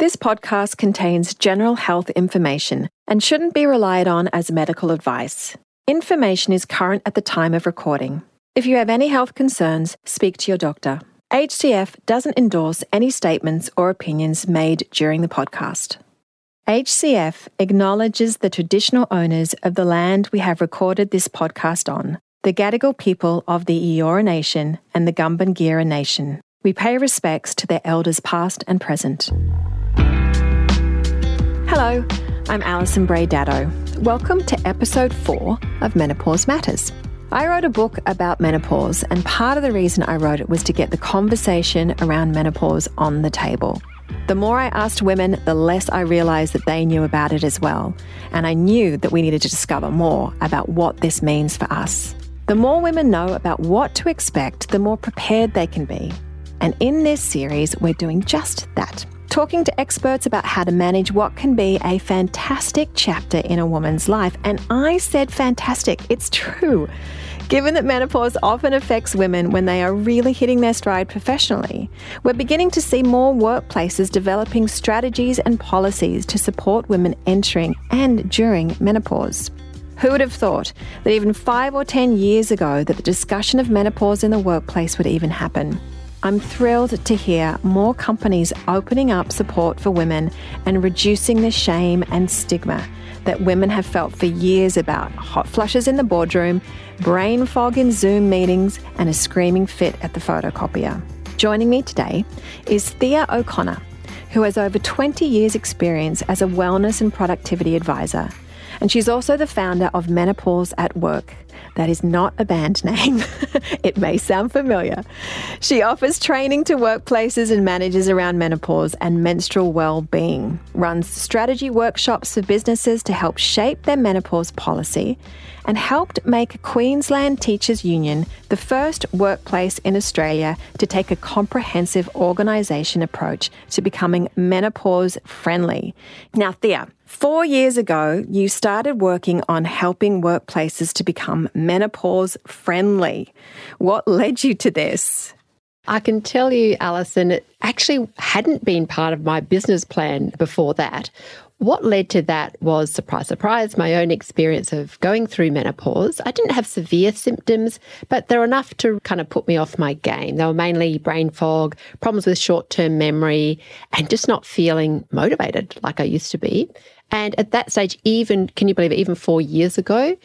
This podcast contains general health information and shouldn't be relied on as medical advice. Information is current at the time of recording. If you have any health concerns, speak to your doctor. HCF doesn't endorse any statements or opinions made during the podcast. HCF acknowledges the traditional owners of the land we have recorded this podcast on, the Gadigal people of the Eora Nation and the Gumbayngira Nation. We pay respects to their elders past and present. Hello, I'm Alison Brahe-Daddo. Welcome to episode four of Menopause Matters. I wrote a book about menopause, and part of the reason I wrote it was to get the conversation around menopause on the table. The more I asked women, the less I realised that they knew about it as well, and I knew that we needed to discover more about what this means for us. The more women know about what to expect, the more prepared they can be. And in this series, we're doing just that talking to experts about how to manage what can be a fantastic chapter in a woman's life. And I said fantastic, it's true. Given that menopause often affects women when they are really hitting their stride professionally, we're beginning to see more workplaces developing strategies and policies to support women entering and during menopause. Who would have thought that even five or ten years ago that the discussion of menopause in the workplace would even happen? I'm thrilled to hear more companies opening up support for women and reducing the shame and stigma that women have felt for years about hot flushes in the boardroom, brain fog in Zoom meetings, and a screaming fit at the photocopier. Joining me today is Thea O'Connor, who has over 20 years' experience as a wellness and productivity advisor. And she's also the founder of Menopause at Work, that is not a band name. it may sound familiar. She offers training to workplaces and managers around menopause and menstrual well-being, runs strategy workshops for businesses to help shape their menopause policy, and helped make Queensland Teachers Union the first workplace in Australia to take a comprehensive organisation approach to becoming menopause friendly. Now, Thea, Four years ago, you started working on helping workplaces to become menopause friendly. What led you to this? I can tell you, Alison, it actually hadn't been part of my business plan before that. What led to that was, surprise, surprise, my own experience of going through menopause. I didn't have severe symptoms, but they're enough to kind of put me off my game. They were mainly brain fog, problems with short term memory, and just not feeling motivated like I used to be. And at that stage, even, can you believe it, even four years ago,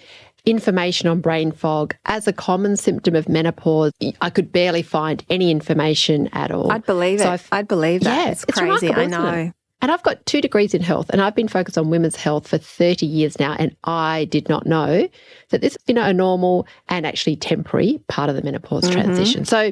information on brain fog as a common symptom of menopause, I could barely find any information at all. I'd believe so it. I've, I'd believe that. Yeah, it's crazy. I know. And I've got two degrees in health, and I've been focused on women's health for 30 years now. And I did not know that this, is, you know, a normal and actually temporary part of the menopause mm-hmm. transition. So,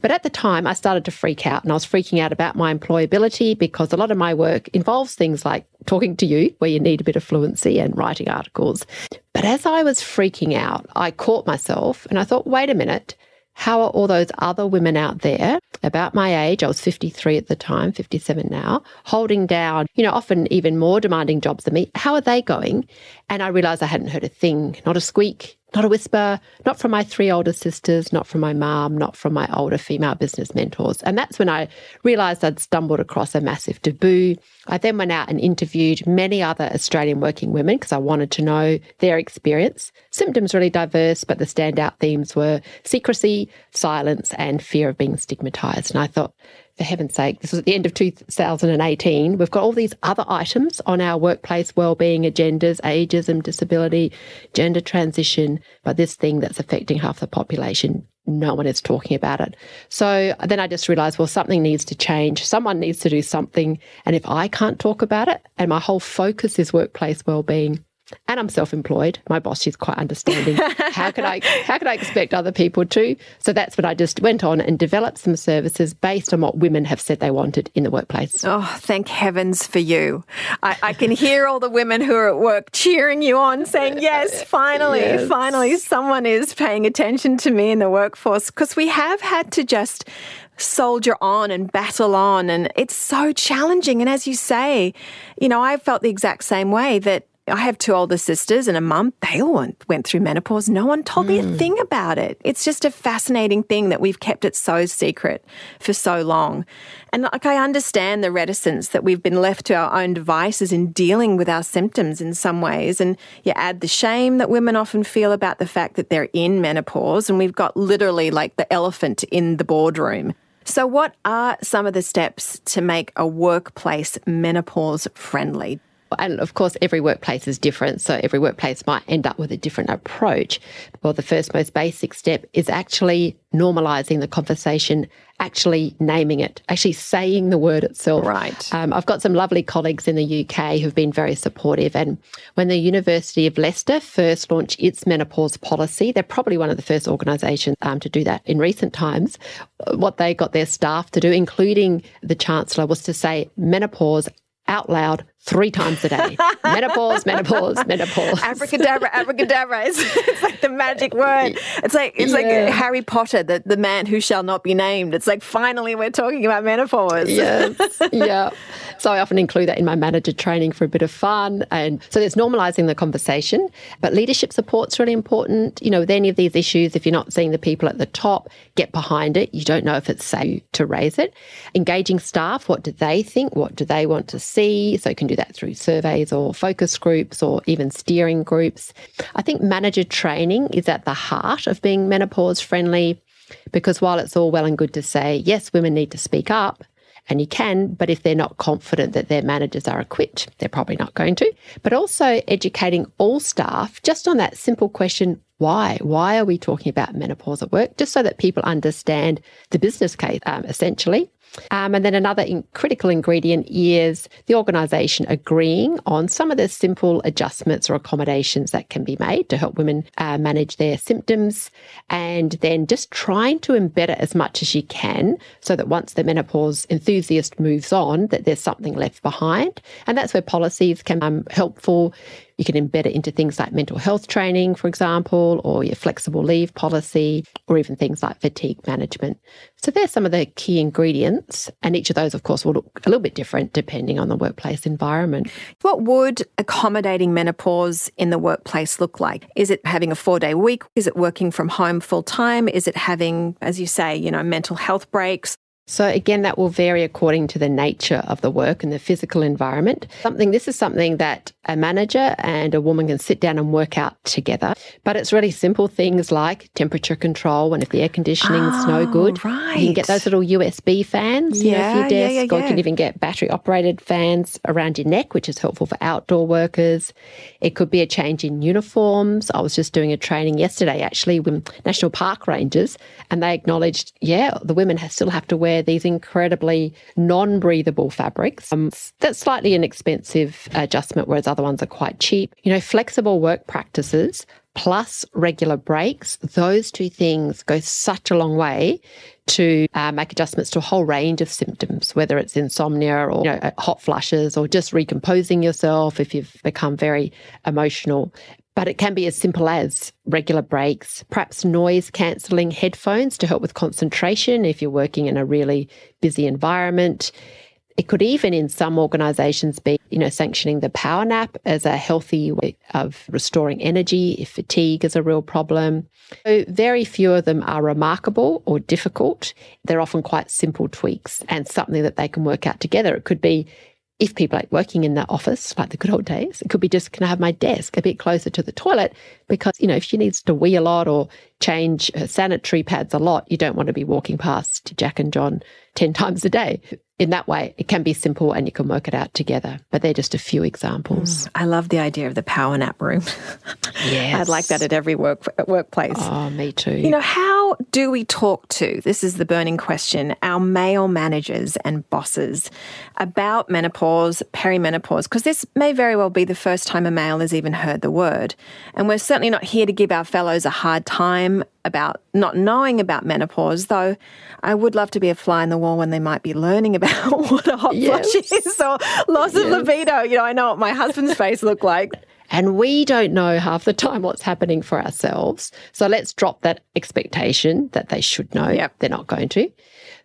but at the time, I started to freak out, and I was freaking out about my employability because a lot of my work involves things like talking to you, where you need a bit of fluency, and writing articles. But as I was freaking out, I caught myself and I thought, wait a minute how are all those other women out there about my age? I was 53 at the time, 57 now, holding down, you know, often even more demanding jobs than me. How are they going? And I realized I hadn't heard a thing, not a squeak, not a whisper, not from my three older sisters, not from my mom, not from my older female business mentors. And that's when I realized I'd stumbled across a massive taboo. I then went out and interviewed many other Australian working women because I wanted to know their experience. Symptoms really diverse, but the standout themes were secrecy, silence, and fear of being stigmatized. And I thought, for heaven's sake, this was at the end of 2018. We've got all these other items on our workplace wellbeing agendas, ageism, disability, gender transition, but this thing that's affecting half the population, no one is talking about it. So then I just realized, well, something needs to change. Someone needs to do something. And if I can't talk about it and my whole focus is workplace wellbeing, and I'm self-employed. My boss is quite understanding. how could I how could I expect other people to? So that's what I just went on and developed some services based on what women have said they wanted in the workplace. Oh, thank heavens for you. I, I can hear all the women who are at work cheering you on, saying, Yes, finally, yes. finally someone is paying attention to me in the workforce. Because we have had to just soldier on and battle on and it's so challenging and as you say you know i felt the exact same way that I have two older sisters and a mum. They all went, went through menopause. No one told mm. me a hmm. thing about it. It's just a fascinating thing that we've kept it so secret for so long. And like I understand the reticence that we've been left to our own devices in dealing with our symptoms in some ways. And you add the shame that women often feel about the fact that they're in menopause, and we've got literally like the elephant in the boardroom. So, what are some of the steps to make a workplace menopause friendly? And of course, every workplace is different. So every workplace might end up with a different approach. Well, the first most basic step is actually normalizing the conversation, actually naming it, actually saying the word itself. Right. Um, I've got some lovely colleagues in the UK who've been very supportive. And when the University of Leicester first launched its menopause policy, they're probably one of the first organisations um, to do that in recent times. What they got their staff to do, including the Chancellor, was to say menopause out loud three times a day. menopause, menopause, menopause. Abracadabra, abracadabra. It's, it's, like the magic word. It's like it's yeah. like Harry Potter, the, the man who shall not be named. It's like finally we're talking about menopause. Yes. yeah. So I often include that in my manager training for a bit of fun. And so there's normalizing the conversation. But leadership support's really important. You know, with any of these issues, if you're not seeing the people at the top, get behind it. You don't know if it's safe to raise it. Engaging staff, what do they think? What do they want to see? So you can do that through surveys or focus groups or even steering groups. I think manager training is at the heart of being menopause friendly because while it's all well and good to say, yes, women need to speak up, and you can, but if they're not confident that their managers are equipped, they're probably not going to. But also educating all staff just on that simple question why? Why are we talking about menopause at work? Just so that people understand the business case, um, essentially. Um, and then another in critical ingredient is the organisation agreeing on some of the simple adjustments or accommodations that can be made to help women uh, manage their symptoms. And then just trying to embed it as much as you can so that once the menopause enthusiast moves on, that there's something left behind. And that's where policies can be um, helpful you can embed it into things like mental health training, for example, or your flexible leave policy, or even things like fatigue management. So there's some of the key ingredients, and each of those, of course, will look a little bit different depending on the workplace environment. What would accommodating menopause in the workplace look like? Is it having a four day week? Is it working from home full time? Is it having, as you say, you know, mental health breaks? So again, that will vary according to the nature of the work and the physical environment. Something this is something that a manager and a woman can sit down and work out together. But it's really simple things like temperature control when if the air conditioning's oh, no good. Right. You can get those little USB fans yeah, you know, for your desk, yeah, yeah, or you can even get battery operated fans around your neck, which is helpful for outdoor workers. It could be a change in uniforms. I was just doing a training yesterday actually with National Park Rangers, and they acknowledged, yeah, the women still have to wear wear these incredibly non breathable fabrics. Um, that's slightly an expensive adjustment, whereas other ones are quite cheap. You know, flexible work practices plus regular breaks, those two things go such a long way to uh, make adjustments to a whole range of symptoms, whether it's insomnia or you know, hot flushes or just recomposing yourself if you've become very emotional. But it can be as simple as regular breaks, perhaps noise cancelling headphones to help with concentration if you're working in a really busy environment. It could even, in some organisations, be you know sanctioning the power nap as a healthy way of restoring energy if fatigue is a real problem. So very few of them are remarkable or difficult. They're often quite simple tweaks and something that they can work out together. It could be if people like working in the office, like the good old days, it could be just can I have my desk a bit closer to the toilet because, you know, if she needs to wee a lot or change her sanitary pads a lot, you don't want to be walking past Jack and John 10 times a day in that way, it can be simple and you can work it out together. But they're just a few examples. Mm, I love the idea of the power nap room. yes. I'd like that at every work workplace. Oh, me too. You know, how do we talk to, this is the burning question, our male managers and bosses about menopause, perimenopause? Because this may very well be the first time a male has even heard the word. And we're certainly not here to give our fellows a hard time about not knowing about menopause, though I would love to be a fly in the wall when they might be learning about what a hot yes. flush is or loss yes. of libido. You know, I know what my husband's face looked like. And we don't know half the time what's happening for ourselves. So let's drop that expectation that they should know. Yep. They're not going to.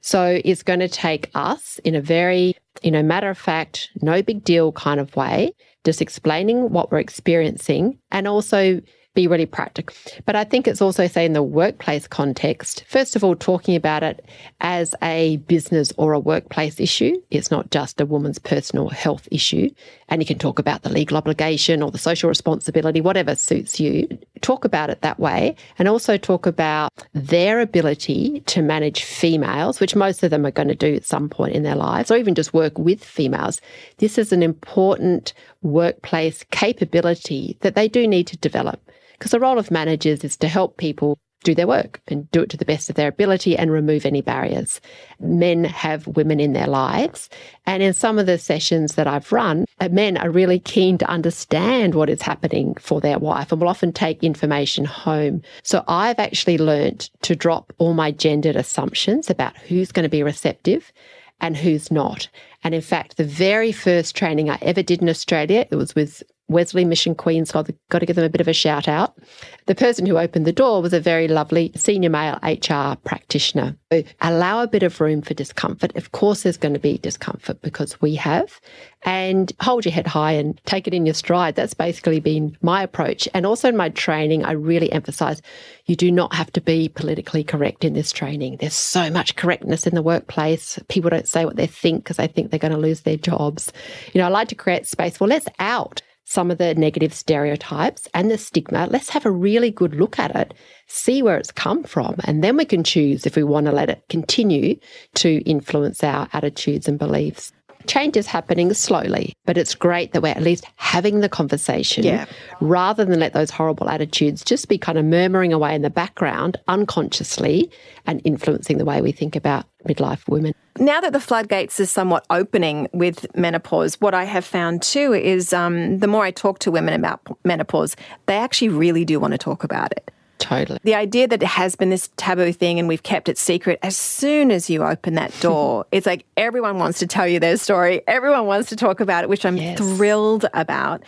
So it's going to take us in a very you know, matter of fact, no big deal kind of way, just explaining what we're experiencing and also be really practical. But I think it's also, say, in the workplace context, first of all, talking about it as a business or a workplace issue. It's not just a woman's personal health issue. And you can talk about the legal obligation or the social responsibility, whatever suits you. Talk about it that way. And also talk about their ability to manage females, which most of them are going to do at some point in their lives, or even just work with females. This is an important workplace capability that they do need to develop. Because the role of managers is to help people do their work and do it to the best of their ability and remove any barriers. Men have women in their lives. And in some of the sessions that I've run, uh, men are really keen to understand what is happening for their wife and will often take information home. So I've actually learnt to drop all my gendered assumptions about who's going to be receptive and who's not. And in fact, the very first training I ever did in Australia, it was with Wesley Mission Queens, got, got to give them a bit of a shout out. The person who opened the door was a very lovely senior male HR practitioner. So allow a bit of room for discomfort. Of course, there's going to be discomfort because we have, and hold your head high and take it in your stride. That's basically been my approach. And also in my training, I really emphasize you do not have to be politically correct in this training. There's so much correctness in the workplace. People don't say what they think because they think they're going to lose their jobs. You know, I like to create space. Well, let's out some of the negative stereotypes and the stigma. Let's have a really good look at it, see where it's come from, and then we can choose if we want to let it continue to influence our attitudes and beliefs. Change is happening slowly, but it's great that we're at least having the conversation yeah. rather than let those horrible attitudes just be kind of murmuring away in the background unconsciously and influencing the way we think about midlife women. Now that the floodgates are somewhat opening with menopause, what I have found too is um, the more I talk to women about menopause, they actually really do want to talk about it. Totally. The idea that it has been this taboo thing and we've kept it secret, as soon as you open that door, it's like everyone wants to tell you their story. Everyone wants to talk about it, which I'm yes. thrilled about.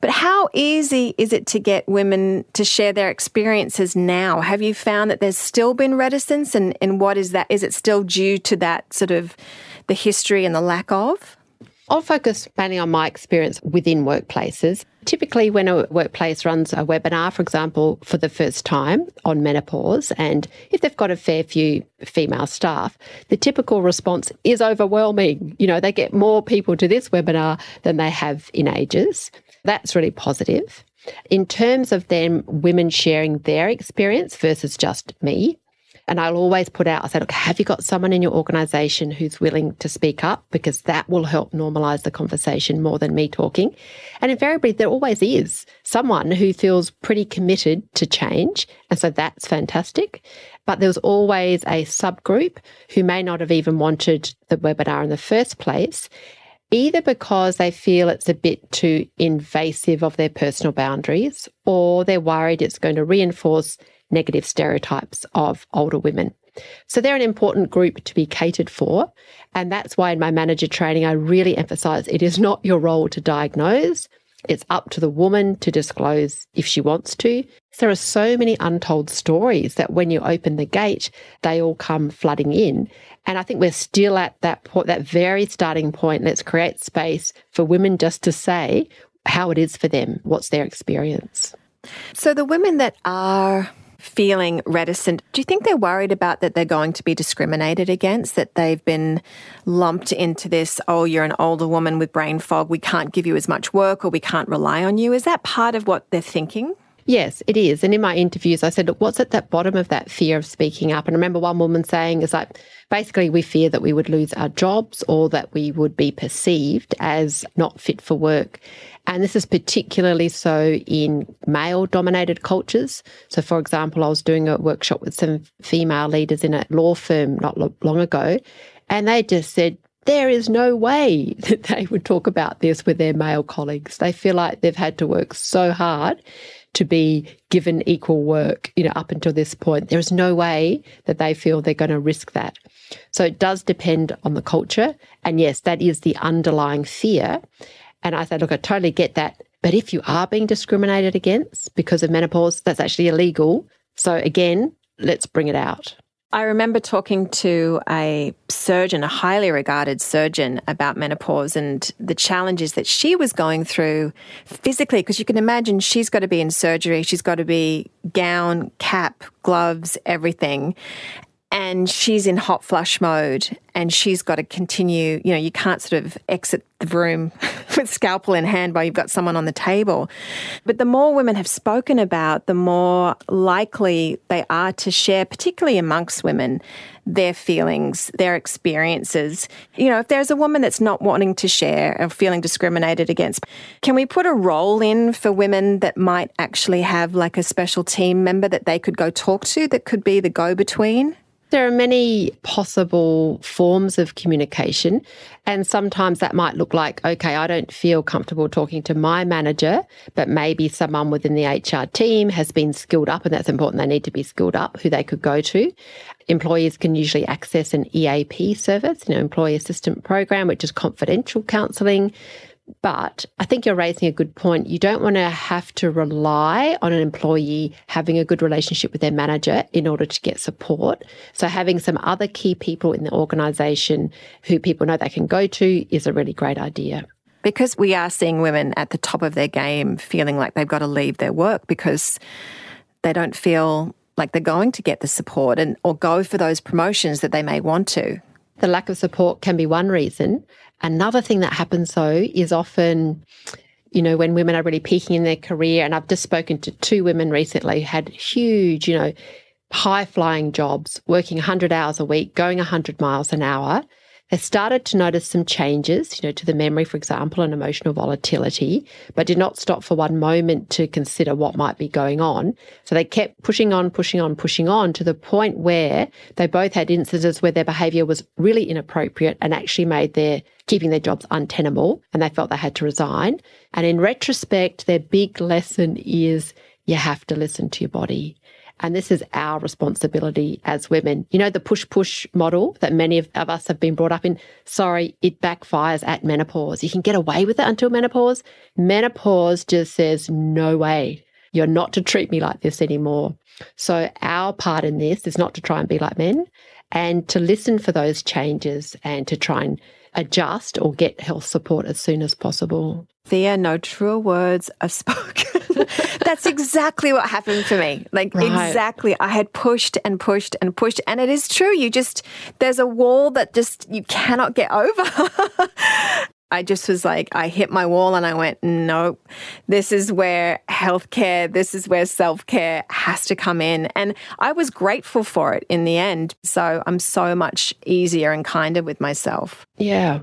But how easy is it to get women to share their experiences now? Have you found that there's still been reticence? And, and what is that? Is it still due to that sort of the history and the lack of? I'll focus mainly on my experience within workplaces. Typically, when a workplace runs a webinar, for example, for the first time on menopause, and if they've got a fair few female staff, the typical response is overwhelming. You know, they get more people to this webinar than they have in ages. That's really positive. In terms of them, women sharing their experience versus just me, and I'll always put out, I say, look, have you got someone in your organization who's willing to speak up? Because that will help normalize the conversation more than me talking. And invariably, there always is someone who feels pretty committed to change. And so that's fantastic. But there's always a subgroup who may not have even wanted the webinar in the first place either because they feel it's a bit too invasive of their personal boundaries or they're worried it's going to reinforce negative stereotypes of older women. So they're an important group to be catered for. And that's why in my manager training, I really emphasize it is not your role to diagnose. It's up to the woman to disclose if she wants to. There are so many untold stories that when you open the gate, they all come flooding in. And I think we're still at that point, that very starting point. Let's create space for women just to say how it is for them, what's their experience. So the women that are feeling reticent. Do you think they're worried about that they're going to be discriminated against, that they've been lumped into this, oh, you're an older woman with brain fog, we can't give you as much work or we can't rely on you? Is that part of what they're thinking? Yes, it is. And in my interviews, I said, look, what's at that bottom of that fear of speaking up? And I remember one woman saying, is like, basically, we fear that we would lose our jobs or that we would be perceived as not fit for work. And this is particularly so in male dominated cultures. So, for example, I was doing a workshop with some female leaders in a law firm not long ago, and they just said, there is no way that they would talk about this with their male colleagues. They feel like they've had to work so hard to be given equal work, you know, up until this point. There is no way that they feel they're going to risk that. So it does depend on the culture. And yes, that is the underlying fear. And I said, look, I totally get that. But if you are being discriminated against because of menopause, that's actually illegal. So again, let's bring it out. I remember talking to a surgeon, a highly regarded surgeon, about menopause and the challenges that she was going through physically. Because you can imagine she's got to be in surgery, she's got to be gown, cap, gloves, everything and she's in hot flush mode and she's got to continue you know you can't sort of exit the room with scalpel in hand while you've got someone on the table. But the more women have spoken about the more likely they are to share particularly amongst women their feelings their experiences. You know if there's a woman that's not wanting to share or feeling discriminated against can we put a role in for women that might actually have like a special team member that they could go talk to that could be the go between there are many possible forms of communication, and sometimes that might look like, okay, I don't feel comfortable talking to my manager, but maybe someone within the HR team has been skilled up, and that's important. They need to be skilled up who they could go to. Employees can usually access an EAP service, you know, employee assistant program, which is confidential counselling. But I think you're raising a good point. You don't want to have to rely on an employee having a good relationship with their manager in order to get support. So, having some other key people in the organization who people know they can go to is a really great idea. Because we are seeing women at the top of their game feeling like they've got to leave their work because they don't feel like they're going to get the support and or go for those promotions that they may want to. The lack of support can be one reason. Another thing that happens though is often, you know, when women are really peaking in their career, and I've just spoken to two women recently who had huge, you know, high flying jobs, working 100 hours a week, going 100 miles an hour. They started to notice some changes, you know, to the memory, for example, and emotional volatility, but did not stop for one moment to consider what might be going on. So they kept pushing on, pushing on, pushing on to the point where they both had instances where their behavior was really inappropriate and actually made their keeping their jobs untenable and they felt they had to resign. And in retrospect, their big lesson is you have to listen to your body. And this is our responsibility as women. You know, the push push model that many of, of us have been brought up in. Sorry, it backfires at menopause. You can get away with it until menopause. Menopause just says, no way. You're not to treat me like this anymore. So, our part in this is not to try and be like men and to listen for those changes and to try and adjust or get health support as soon as possible. Thea, no truer words are spoken. That's exactly what happened for me. Like, right. exactly. I had pushed and pushed and pushed. And it is true. You just, there's a wall that just, you cannot get over. I just was like, I hit my wall and I went, nope, this is where healthcare, this is where self care has to come in. And I was grateful for it in the end. So I'm so much easier and kinder with myself. Yeah.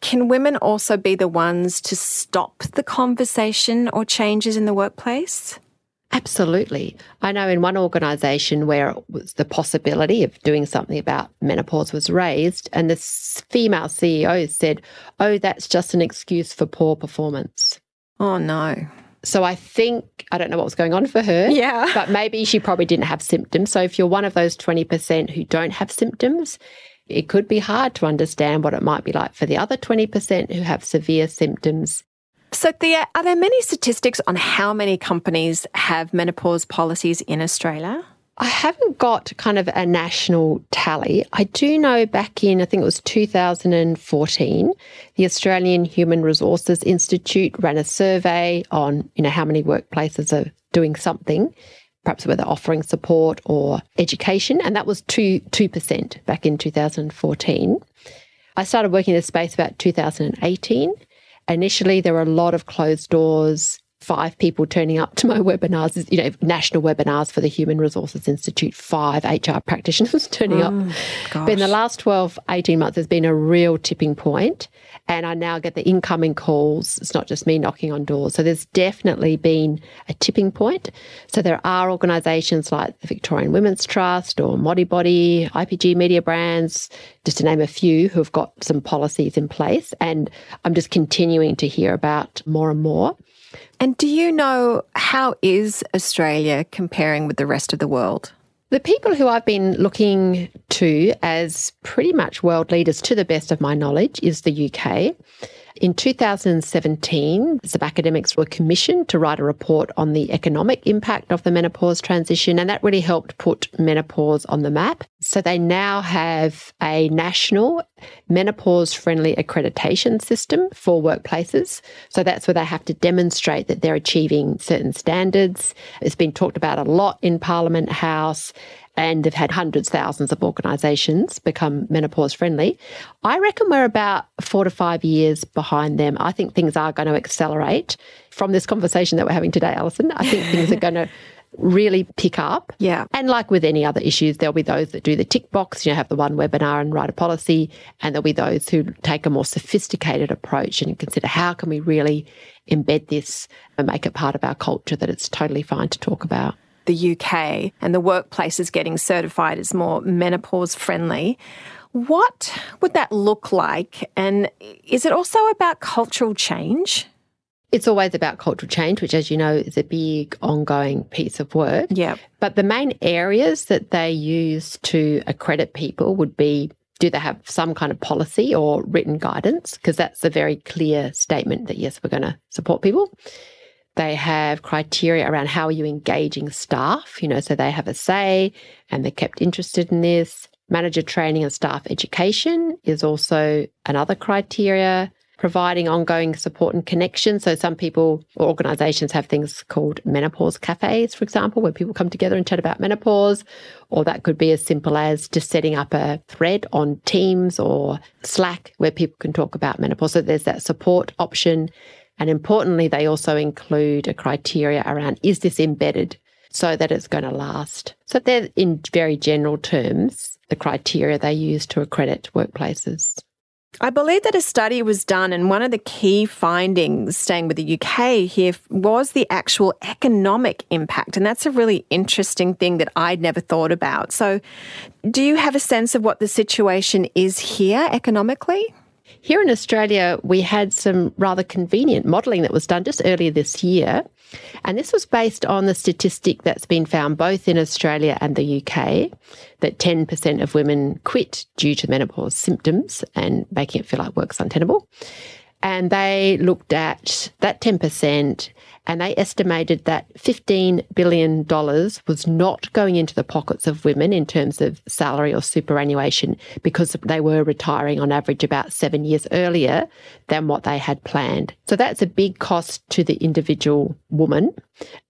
Can women also be the ones to stop the conversation or changes in the workplace? Absolutely. I know in one organisation where it was the possibility of doing something about menopause was raised, and the female CEO said, Oh, that's just an excuse for poor performance. Oh, no. So I think, I don't know what was going on for her. Yeah. But maybe she probably didn't have symptoms. So if you're one of those 20% who don't have symptoms, it could be hard to understand what it might be like for the other 20% who have severe symptoms. So, Thea, are there many statistics on how many companies have menopause policies in Australia? I haven't got kind of a national tally. I do know back in, I think it was 2014, the Australian Human Resources Institute ran a survey on, you know, how many workplaces are doing something perhaps whether offering support or education, and that was 2, 2% back in 2014. I started working in this space about 2018. Initially, there were a lot of closed doors, five people turning up to my webinars, you know, national webinars for the Human Resources Institute, five HR practitioners turning oh, up. Mm, gosh. But in the last 12, 18 months, there's been a real tipping point, And I now get the incoming calls. It's not just me knocking on doors. So there's definitely been a tipping point. So there are organisations like the Victorian Women's Trust or Modibodi, IPG Media Brands, just to name a few, who have got some policies in place. And I'm just continuing to hear about more and more. And do you know how is Australia comparing with the rest of the world? The people who I've been looking to as pretty much world leaders, to the best of my knowledge, is the UK. In 2017, some academics were commissioned to write a report on the economic impact of the menopause transition, and that really helped put menopause on the map. So they now have a national menopause friendly accreditation system for workplaces. So that's where they have to demonstrate that they're achieving certain standards. It's been talked about a lot in Parliament House and they've had hundreds, thousands of organisations become menopause friendly. I reckon we're about four to five years behind them. I think things are going to accelerate from this conversation that we're having today, Alison. I think things are going to really pick up. Yeah. And like with any other issues, there'll be those that do the tick box, you know, have the one webinar and write a policy, and there'll be those who take a more sophisticated approach and consider how can we really embed this and make it part of our culture that it's totally fine to talk about the UK and the workplace is getting certified as more menopause friendly. What would that look like? And is it also about cultural change? It's always about cultural change, which, as you know, is a big ongoing piece of work. Yeah. But the main areas that they use to accredit people would be do they have some kind of policy or written guidance? Because that's a very clear statement that, yes, we're going to support people. They have criteria around how are you engaging staff, you know, so they have a say and they're kept interested in this. Manager training and staff education is also another criteria. Providing ongoing support and connection. So, some people or organizations have things called menopause cafes, for example, where people come together and chat about menopause. Or that could be as simple as just setting up a thread on Teams or Slack where people can talk about menopause. So, there's that support option. And importantly, they also include a criteria around is this embedded so that it's going to last. So they're in very general terms the criteria they use to accredit workplaces. I believe that a study was done, and one of the key findings, staying with the UK here, was the actual economic impact. And that's a really interesting thing that I'd never thought about. So, do you have a sense of what the situation is here economically? Here in Australia, we had some rather convenient modelling that was done just earlier this year. And this was based on the statistic that's been found both in Australia and the UK that 10% of women quit due to menopause symptoms and making it feel like work's untenable. And they looked at that 10% and they estimated that $15 billion was not going into the pockets of women in terms of salary or superannuation because they were retiring on average about seven years earlier than what they had planned. So that's a big cost to the individual woman.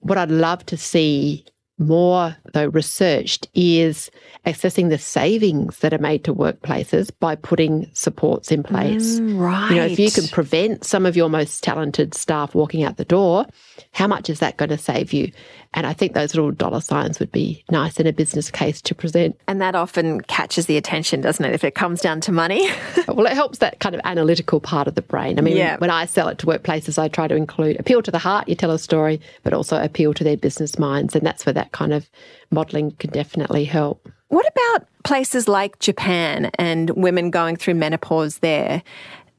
What I'd love to see more, though, researched is assessing the savings that are made to workplaces by putting supports in place. Mm, right. You know, if you can prevent some of your most talented staff walking out the door, how much is that going to save you? And I think those little dollar signs would be nice in a business case to present. And that often catches the attention, doesn't it, if it comes down to money? well, it helps that kind of analytical part of the brain. I mean, yeah. when I sell it to workplaces, I try to include appeal to the heart, you tell a story, but also appeal to their business minds. And that's where that kind of modelling can definitely help. What about places like Japan and women going through menopause there?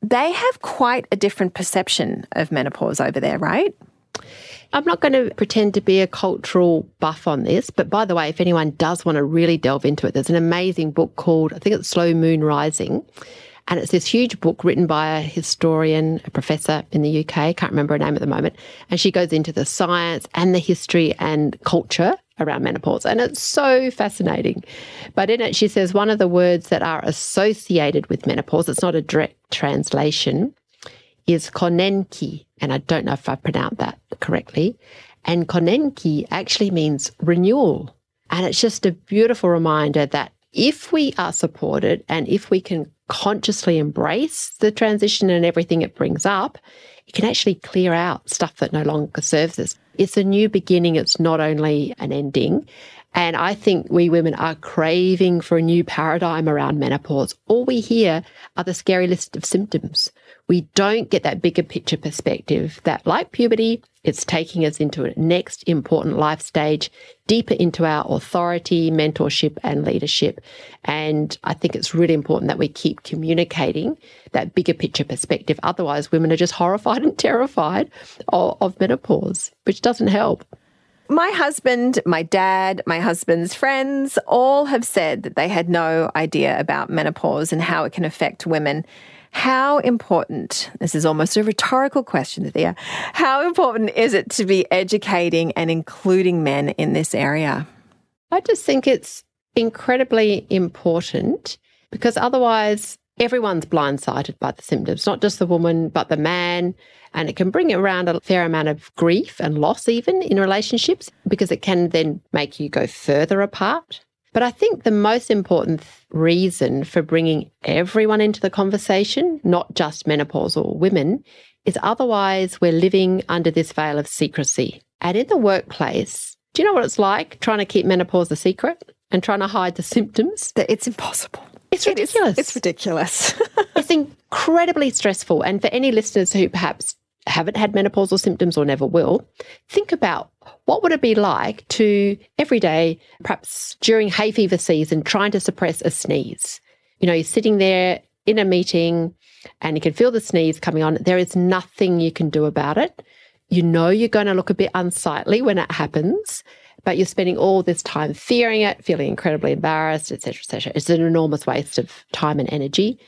They have quite a different perception of menopause over there, right? I'm not going to pretend to be a cultural buff on this, but by the way, if anyone does want to really delve into it, there's an amazing book called, I think it's Slow Moon Rising. And it's this huge book written by a historian, a professor in the UK, can't remember her name at the moment. And she goes into the science and the history and culture around menopause. And it's so fascinating. But in it, she says one of the words that are associated with menopause, it's not a direct translation, is konenki. And I don't know if I pronounced that correctly. And konenki actually means renewal. And it's just a beautiful reminder that if we are supported and if we can consciously embrace the transition and everything it brings up, it can actually clear out stuff that no longer serves us. It's a new beginning, it's not only an ending. And I think we women are craving for a new paradigm around menopause. All we hear are the scary list of symptoms. We don't get that bigger picture perspective that, like puberty, it's taking us into a next important life stage, deeper into our authority, mentorship, and leadership. And I think it's really important that we keep communicating that bigger picture perspective. Otherwise, women are just horrified and terrified of, of menopause, which doesn't help. My husband, my dad, my husband's friends all have said that they had no idea about menopause and how it can affect women. How important, this is almost a rhetorical question, Thea, how important is it to be educating and including men in this area? I just think it's incredibly important because otherwise everyone's blindsided by the symptoms, not just the woman, but the man. And it can bring around a fair amount of grief and loss, even in relationships, because it can then make you go further apart. But I think the most important reason for bringing everyone into the conversation, not just menopausal women, is otherwise we're living under this veil of secrecy. And in the workplace, do you know what it's like trying to keep menopause a secret and trying to hide the symptoms? It's impossible. It's ridiculous. it's ridiculous. it's incredibly stressful. And for any listeners who perhaps haven't had menopausal symptoms or never will, think about what would it be like to every day, perhaps during hay fever season, trying to suppress a sneeze. You know, you're sitting there in a meeting and you can feel the sneeze coming on. There is nothing you can do about it. You know you're going to look a bit unsightly when it happens, but you're spending all this time fearing it, feeling incredibly embarrassed, etc., etc. It's an enormous waste of time and energy.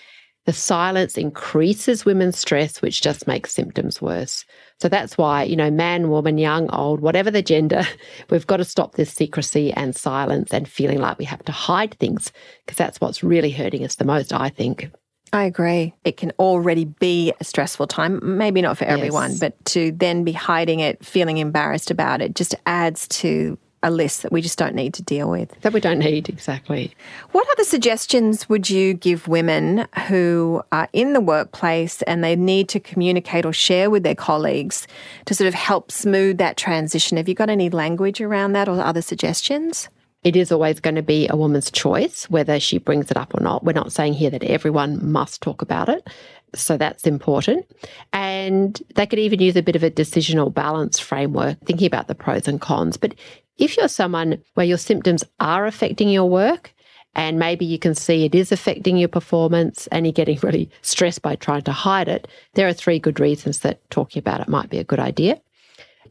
The silence increases women's stress, which just makes symptoms worse. So that's why, you know, man, woman, young, old, whatever the gender, we've got to stop this secrecy and silence and feeling like we have to hide things because that's what's really hurting us the most, I think. I agree. It can already be a stressful time, maybe not for everyone, yes. but to then be hiding it, feeling embarrassed about it, just adds to a list that we just don't need to deal with. That we don't need, exactly. What other suggestions would you give women who are in the workplace and they need to communicate or share with their colleagues to sort of help smooth that transition? Have you got any language around that or other suggestions? It is always going to be a woman's choice whether she brings it up or not. We're not saying here that everyone must talk about it. So that's important. And they could even use a bit of a decisional balance framework, thinking about the pros and cons. But if you're someone where your symptoms are affecting your work, and maybe you can see it is affecting your performance and you're getting really stressed by trying to hide it, there are three good reasons that talking about it might be a good idea.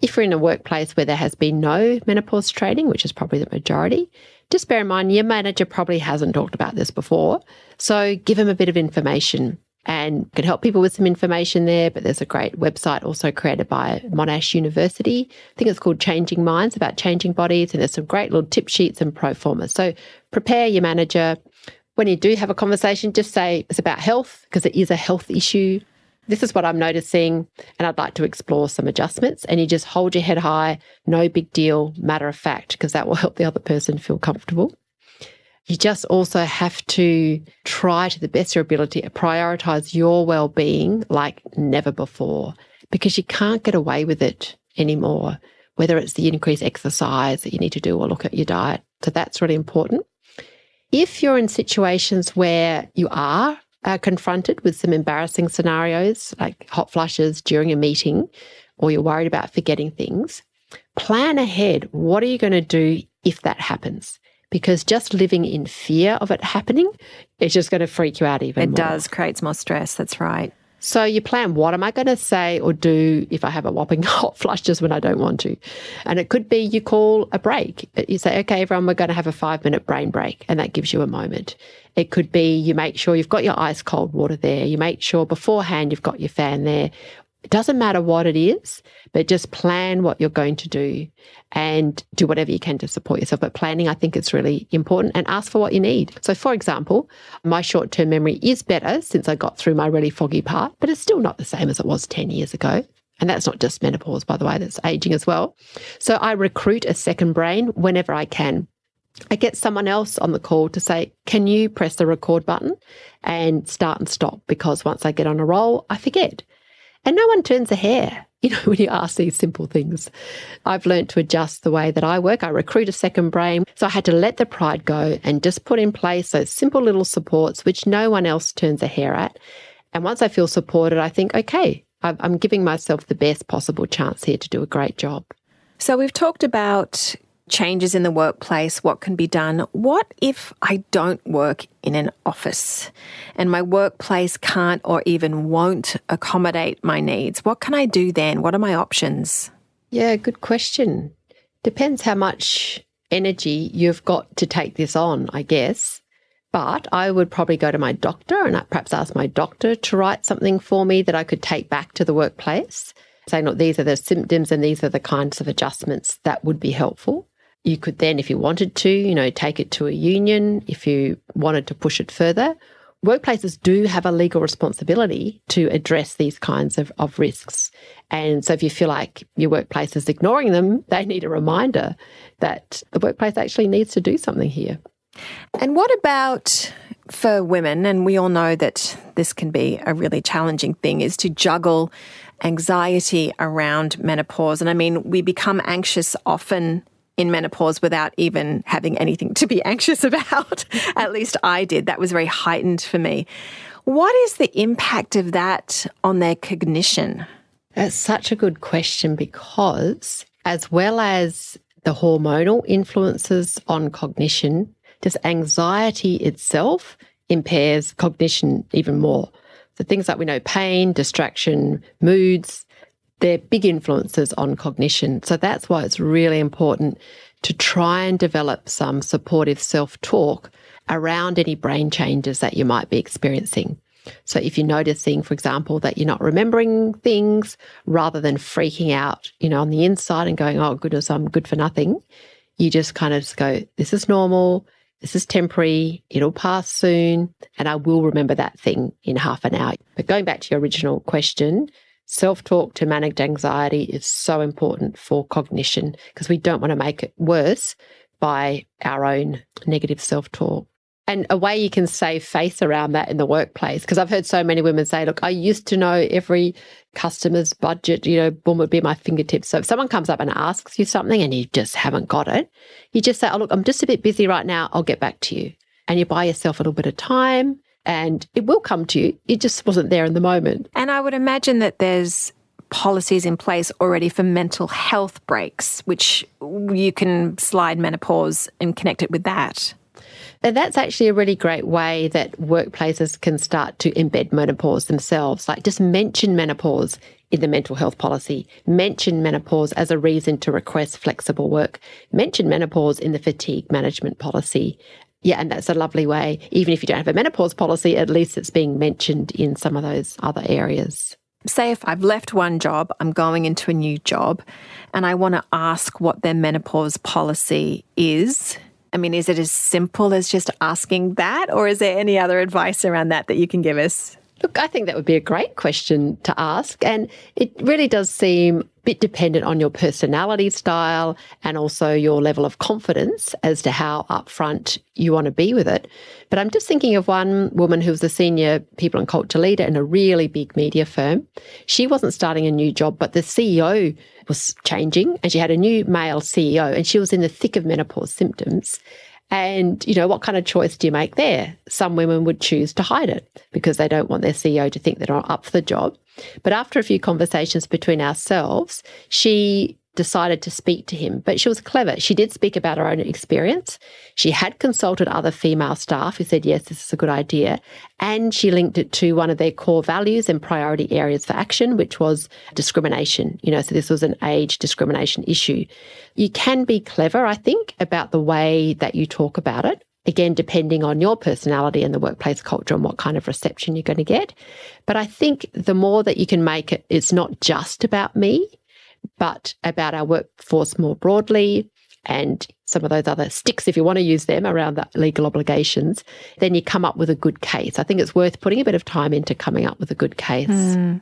If you're in a workplace where there has been no menopause training, which is probably the majority, just bear in mind your manager probably hasn't talked about this before. So give them a bit of information and can help people with some information there. But there's a great website also created by Monash University. I think it's called Changing Minds about changing bodies. And there's some great little tip sheets and pro formas. So prepare your manager. When you do have a conversation, just say it's about health because it is a health issue. This is what I'm noticing, and I'd like to explore some adjustments. And you just hold your head high, no big deal, matter of fact, because that will help the other person feel comfortable. You just also have to try to the best of your ability to prioritize your well being like never before because you can't get away with it anymore, whether it's the increased exercise that you need to do or look at your diet. So that's really important. If you're in situations where you are uh, confronted with some embarrassing scenarios like hot flushes during a meeting, or you're worried about forgetting things, plan ahead. What are you going to do if that happens? because just living in fear of it happening is just going to freak you out even it more. does creates more stress that's right so you plan what am I going to say or do if I have a whopping hot flush just when I don't want to? And it could be you call a break. Uh, you say, okay, everyone, we're going to have a five minute brain break. And that gives you a moment. It could be you make sure you've got your ice cold water there. You make sure beforehand you've got your fan there. It doesn't matter what it is, but just plan what you're going to do and do whatever you can to support yourself. But planning, I think is really important and ask for what you need. So, for example, my short term memory is better since I got through my really foggy part, but it's still not the same as it was 10 years ago. And that's not just menopause, by the way, that's aging as well. So, I recruit a second brain whenever I can. I get someone else on the call to say, Can you press the record button and start and stop? Because once I get on a roll, I forget. And no one turns a hair, you know, when you ask these simple things. I've learned to adjust the way that I work. I recruit a second brain. So I had to let the pride go and just put in place those simple little supports, which no one else turns a hair at. And once I feel supported, I think, okay, I'm giving myself the best possible chance here to do a great job. So we've talked about changes in the workplace, what can be done. What if I don't work in an office and my workplace can't or even won't accommodate my needs? What can I do then? What are my options? Yeah, good question. Depends how much energy you've got to take this on, I guess. But I would probably go to my doctor and perhaps ask my doctor to write something for me that I could take back to the workplace, saying, look, these are the symptoms and these are the kinds of adjustments that would be helpful. You could then, if you wanted to, you know, take it to a union if you wanted to push it further. Workplaces do have a legal responsibility to address these kinds of, of risks. And so if you feel like your workplace is ignoring them, they need a reminder that the workplace actually needs to do something here. And what about for women? And we all know that this can be a really challenging thing is to juggle anxiety around menopause. And I mean, we become anxious often in menopause without even having anything to be anxious about. At least I did. That was very heightened for me. What is the impact of that on their cognition? That's such a good question because, as well as the hormonal influences on cognition, does anxiety itself impairs cognition even more. So things like we know pain, distraction, moods, they're big influences on cognition. So that's why it's really important to try and develop some supportive self talk around any brain changes that you might be experiencing. So if you're noticing, for example, that you're not remembering things rather than freaking out, you know, on the inside and going, oh, goodness, I'm good for nothing, you just kind of just go, this is normal. This is temporary. It'll pass soon. And I will remember that thing in half an hour. But going back to your original question, self talk to manage anxiety is so important for cognition because we don't want to make it worse by our own negative self talk and a way you can save face around that in the workplace. Because I've heard so many women say, look, I used to know every customer's budget, you know, boom would be my fingertips. So if someone comes up and asks you something and you just haven't got it, you just say, oh, look, I'm just a bit busy right now. I'll get back to you. And you buy yourself a little bit of time and it will come to you. It just wasn't there in the moment. And I would imagine that there's policies in place already for mental health breaks, which you can slide menopause and connect it with that. And that's actually a really great way that workplaces can start to embed menopause themselves. Like just mention menopause in the mental health policy, mention menopause as a reason to request flexible work, mention menopause in the fatigue management policy. Yeah, and that's a lovely way. Even if you don't have a menopause policy, at least it's being mentioned in some of those other areas. Say if I've left one job, I'm going into a new job, and I want to ask what their menopause policy is I mean, is it as simple as just asking that, or is there any other advice around that that you can give us? Look, I think that would be a great question to ask. And it really does seem a bit dependent on your personality style and also your level of confidence as to how upfront you want to be with it. But I'm just thinking of one woman who was a senior people and culture leader in a really big media firm. She wasn't starting a new job, but the CEO was changing and she had a new male CEO and she was in the thick of menopause symptoms. And, you know, what kind of choice do you make there? Some women would choose to hide it because they don't want their CEO to think they're not up for the job. But after a few conversations between ourselves, she decided to speak to him. But she was clever. She did speak about her own experience. She had consulted other female staff who said, yes, this is a good idea. And she linked it to one of their core values and priority areas for action, which was discrimination. You know, so this was an age discrimination issue. You can be clever, I think, about the way that you talk about it again, depending on your personality and the workplace culture and what kind of reception you're going to get. But I think the more that you can make it, it's not just about me but about our workforce more broadly and some of those other sticks, if you want to use them around the legal obligations, then you come up with a good case. I think it's worth putting a bit of time into coming up with a good case. Mm.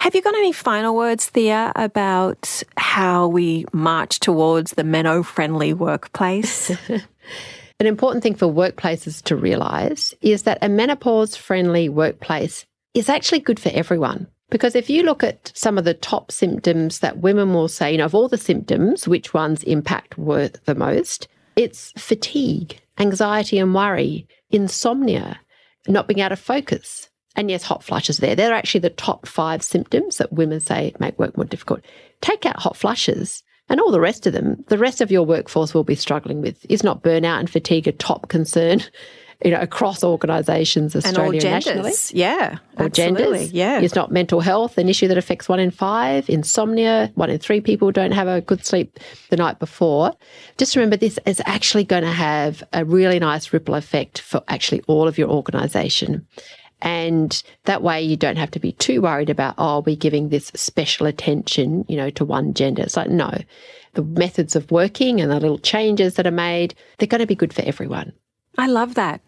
Have you got any final words, Thea, about how we march towards the meno friendly workplace? An important thing for workplaces to realise is that a menopause friendly workplace is actually good for everyone. Because if you look at some of the top symptoms that women will say, you know, of all the symptoms, which ones impact work the most? It's fatigue, anxiety and worry, insomnia, not being able to focus. And yes, hot flushes there. They're actually the top five symptoms that women say make work more difficult. Take out hot flushes and all the rest of them, the rest of your workforce will be struggling with. Is not burnout and fatigue a top concern? you know, across organisations, Australia and all nationally. Yeah, or absolutely. genders. Yeah, it's not mental health, an issue that affects one in five. Insomnia, one in three people don't have a good sleep the night before. Just remember, this is actually going to have a really nice ripple effect for actually all of your organisation. And that way you don't have to be too worried about, oh, we're giving this special attention, you know, to one gender. It's like, no, the methods of working and the little changes that are made, they're going to be good for everyone. I love that.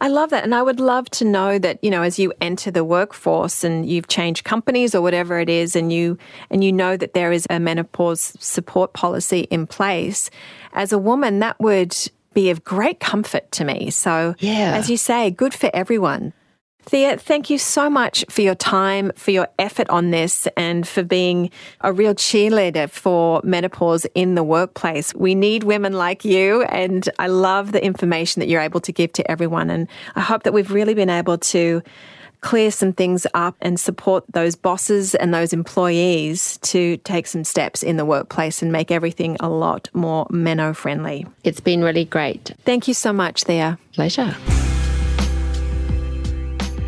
I love that. And I would love to know that, you know, as you enter the workforce and you've changed companies or whatever it is and you and you know that there is a menopause support policy in place, as a woman that would be of great comfort to me. So yeah. as you say, good for everyone. Thea, thank you so much for your time, for your effort on this, and for being a real cheerleader for menopause in the workplace. We need women like you, and I love the information that you're able to give to everyone. And I hope that we've really been able to clear some things up and support those bosses and those employees to take some steps in the workplace and make everything a lot more meno friendly. It's been really great. Thank you so much, Thea. Pleasure.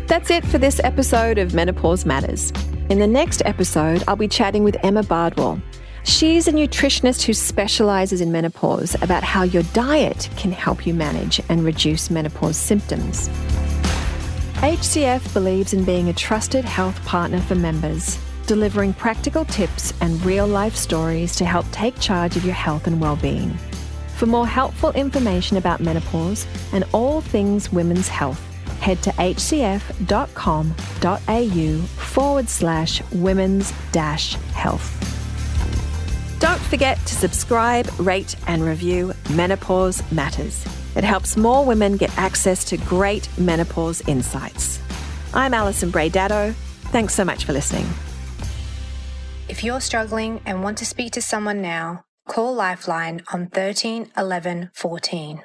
That's it for this episode of Menopause Matters. In the next episode, I'll be chatting with Emma Bardwell. She's a nutritionist who specializes in menopause about how your diet can help you manage and reduce menopause symptoms. HCF believes in being a trusted health partner for members, delivering practical tips and real life stories to help take charge of your health and well-being. For more helpful information about menopause and all things women's health, head to hcf.com.au forward slash women's dash health. Don't forget to subscribe, rate, and review Menopause Matters. It helps more women get access to great menopause insights. I'm Alison Brahe-Daddo. Thanks so much for listening. If you're struggling and want to speak to someone now, call Lifeline on 13 11 14.